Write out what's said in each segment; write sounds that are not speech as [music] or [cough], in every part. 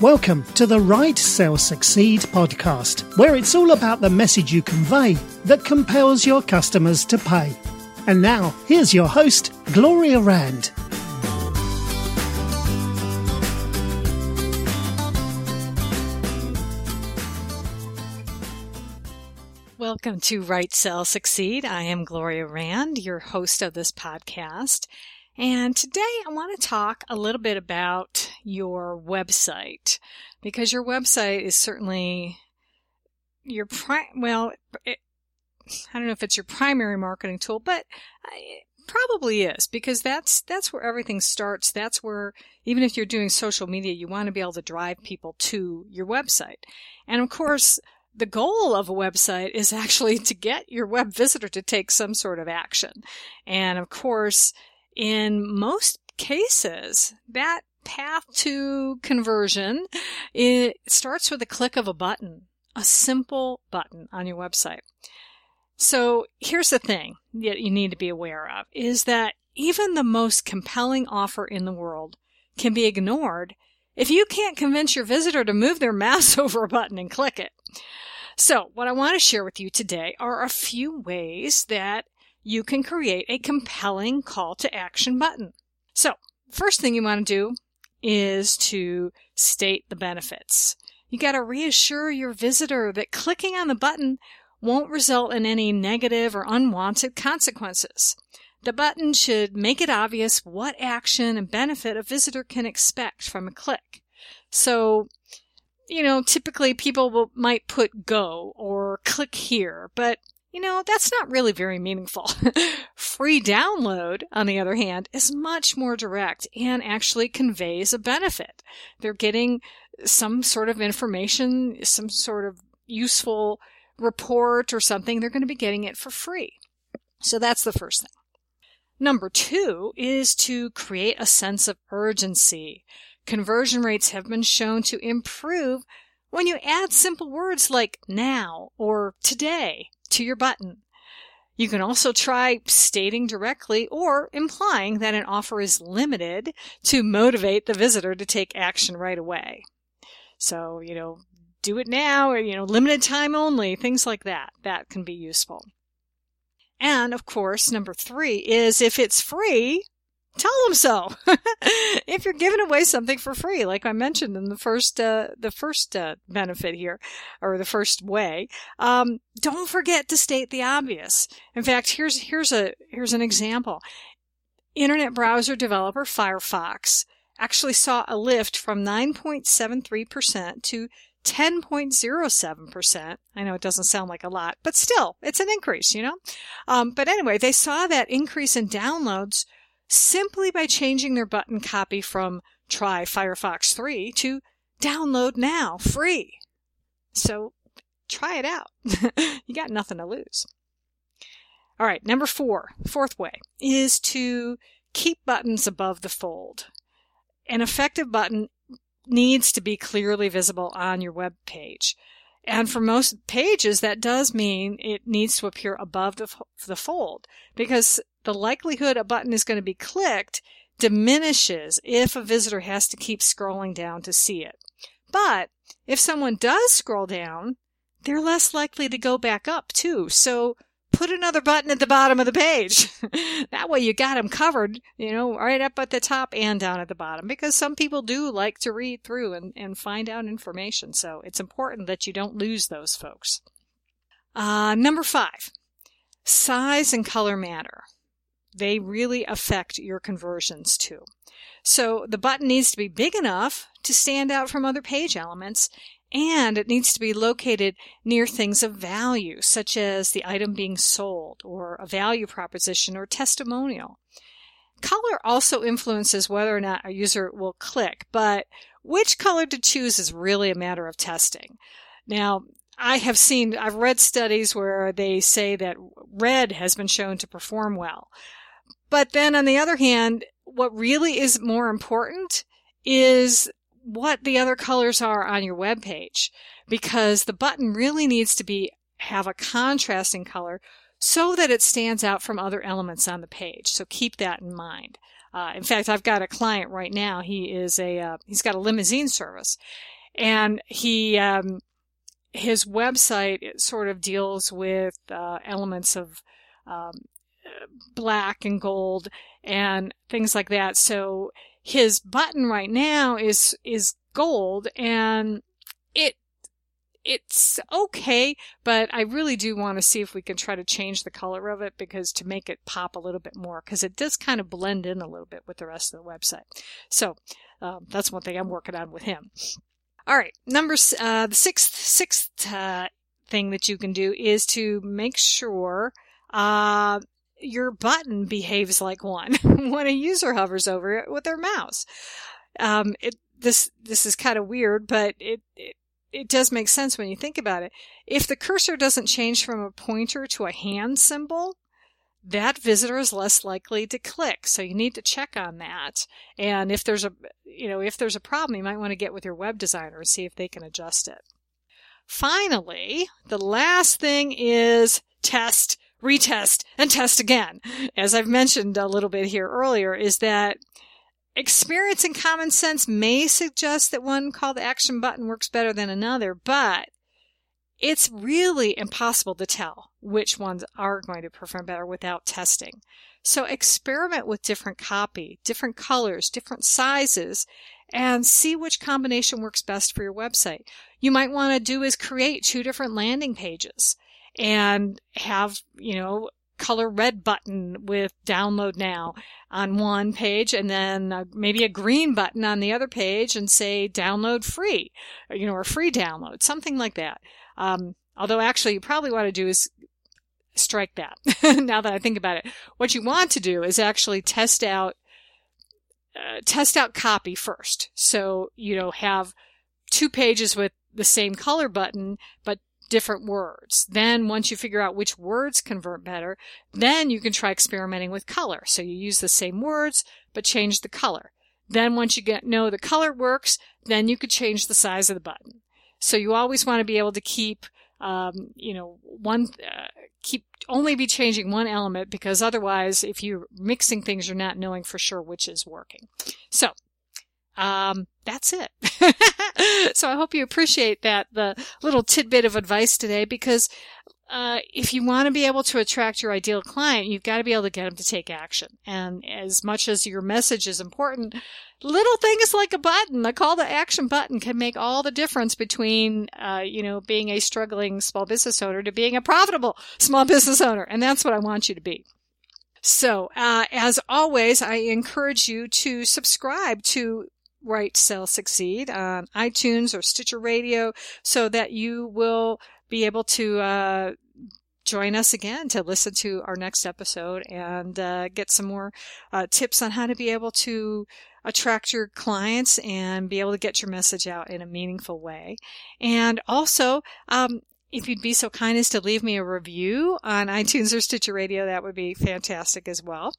Welcome to the Write Sell Succeed podcast, where it's all about the message you convey that compels your customers to pay. And now, here's your host, Gloria Rand. Welcome to Write Sell Succeed. I am Gloria Rand, your host of this podcast. And today I want to talk a little bit about your website because your website is certainly your pri- well, it, I don't know if it's your primary marketing tool, but uh, it probably is because that's that's where everything starts. That's where even if you're doing social media, you want to be able to drive people to your website. And of course, the goal of a website is [laughs] actually to get your web visitor to take some sort of action. And of course, in most cases, that path to conversion, it starts with a click of a button, a simple button on your website. So here's the thing that you need to be aware of is that even the most compelling offer in the world can be ignored if you can't convince your visitor to move their [laughs] mouse over a button and click it. So what I want to share with you today are a few ways that you can create a compelling call to action button. So, first thing you want to do is to state the benefits. You got to reassure your visitor that clicking on the button won't result in any negative or unwanted consequences. The button should make it obvious what action and benefit a visitor can expect from a click. So, you know, typically people will, might put go or click here, but you know, that's not really very meaningful. [laughs] Free download, on the other hand, is much more direct and actually conveys a benefit. They're getting some sort of information, some sort of useful report or something. They're going to be getting it for free. So that's the first thing. Number two is to create a sense of urgency. Conversion rates have been shown to improve when you add simple words like now or today to your button. You can also try stating directly or implying that an offer is limited to motivate the visitor to take action right away. So, you know, do it now or, you know, limited time only, things like that. That can be useful. And of course, number three is if it's free, tell them so. [laughs] if you're giving away something for free, like I mentioned in the first, uh, the first uh, benefit here, or the first way, um, don't forget to state the obvious. In fact, here's here's a here's an example. Internet browser developer Firefox actually saw a lift from 9.73% to 10.07%. I know it doesn't sound like a lot, but still, it's an increase, you know? Um, but anyway, they saw that increase in downloads simply by changing their button copy from try Firefox 3 to download now free. So try it out. [laughs] you got nothing to lose. All right, number four, fourth way is to keep buttons above the fold. An effective button needs to be clearly visible on your web page. And for most pages, that does mean it needs to appear above the, the fold because the likelihood a button is going to be clicked diminishes if a visitor has to keep scrolling down to see it. But if someone does scroll down, they're less likely to go back up too. So put another button at the bottom of the page. [laughs] that way you got them covered, you know, right up at the top and down at the bottom because some people do like to read through and, and find out information. So it's important that you don't lose those folks. Uh, number five, size and color matter they really affect your conversions too. So the button needs to be big enough to stand out from other page elements and it needs to be located near things of value, such as the item being sold or a value proposition or testimonial. Color also influences whether or not a user will click, but which color to choose is really a matter of testing. Now, I have seen, I've read studies where they say that red has been shown to perform well. But then on the other hand, what really is more important is what the other colors are on your web page because the button really needs to be have a contrasting color so that it stands out from other elements on the page. So keep that in mind. Uh, in fact, I've got a client right now. He is a uh, he's got a limousine service, and he um, his website sort of deals with uh, elements of um, black and gold and things like that. So his button right now is is gold, and it it's okay, but I really do want to see if we can try to change the color of it because to make it pop a little bit more because it does kind of blend in a little bit with the rest of the website. So um, that's one thing I'm working on with him. All right, number uh, the sixth sixth uh, thing that you can do is to make sure uh, your button behaves like one [laughs] when a user hovers over it with their mouse. Um, it, this this is kind of weird, but it, it it does make sense when you think about it. If the cursor doesn't change from a pointer to a hand symbol, that visitor is less likely to click. So you need to check on that. And if there's a, you know, if there's a problem, you might want to get with your web designer and see if they can adjust it. Finally, the last thing is test, retest, and test again. As I've mentioned a little bit here earlier, is that experience and common sense may suggest that one call to action button works better than another, but it's really impossible to tell which ones are going to perform better without testing. So experiment with different copy, different colors, different sizes, and see which combination works best for your website. You might want to do is create two different landing pages and have, you know, color red button with download now on one page and then uh, maybe a green button on the other page and say download free, or, you know, or free download, something like that. Um, although actually you probably want to do is strike that. [laughs] now that I think about it, what you want to do is actually test out, uh, test out copy first. So, you know, have two pages with the same color button, but different words. Then once you figure out which words convert better, then you can try experimenting with color. So you use the same words, but change the color. Then once you get, know the color works, then you could change the size of the button. So you always want to be able to keep, um, you know, one, uh, keep only be changing one element because otherwise, if you're mixing things, you're not knowing for sure which is working. So um, that's it. [laughs] so I hope you appreciate that, the little tidbit of advice today, because uh, if you want to be able to attract your ideal client, you've got to be able to get them to take action. And as much as your message is important, little things like a button, a call to action button can make all the difference between, uh, you know, being a struggling small business owner to being a profitable small business owner. And that's what I want you to be. So, uh, as always, I encourage you to subscribe to Write Sell Succeed on iTunes or Stitcher Radio so that you will be able to uh, join us again to listen to our next episode and uh, get some more uh, tips on how to be able to attract your clients and be able to get your message out in a meaningful way. And also, um, if you'd be so kind as to leave me a review on [laughs] iTunes or Stitcher Radio, that would be fantastic as well.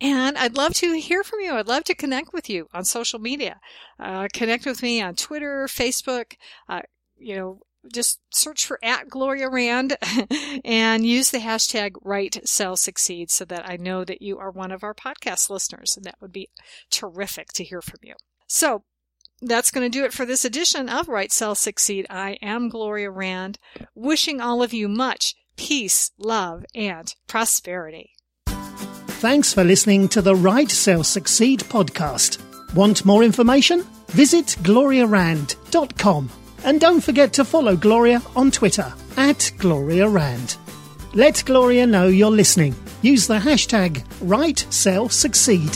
And I'd love to hear from you. I'd love to connect with you on social media. Uh, connect with me on Twitter, Facebook, uh, you know, just search for at Gloria Rand [laughs] and use the hashtag write sell succeed so that I know that you are one of our podcast listeners. And that would be terrific to hear from you. So that's going to do it for this edition of Write Sell Succeed. I am Gloria Rand, wishing all of you much peace, love, and prosperity. Thanks for listening to the Write Sell Succeed podcast. Want more information? Visit gloriarand.com. And don't forget to follow Gloria on Twitter at Gloria Rand. Let Gloria know you're listening. Use the hashtag Sell Succeed.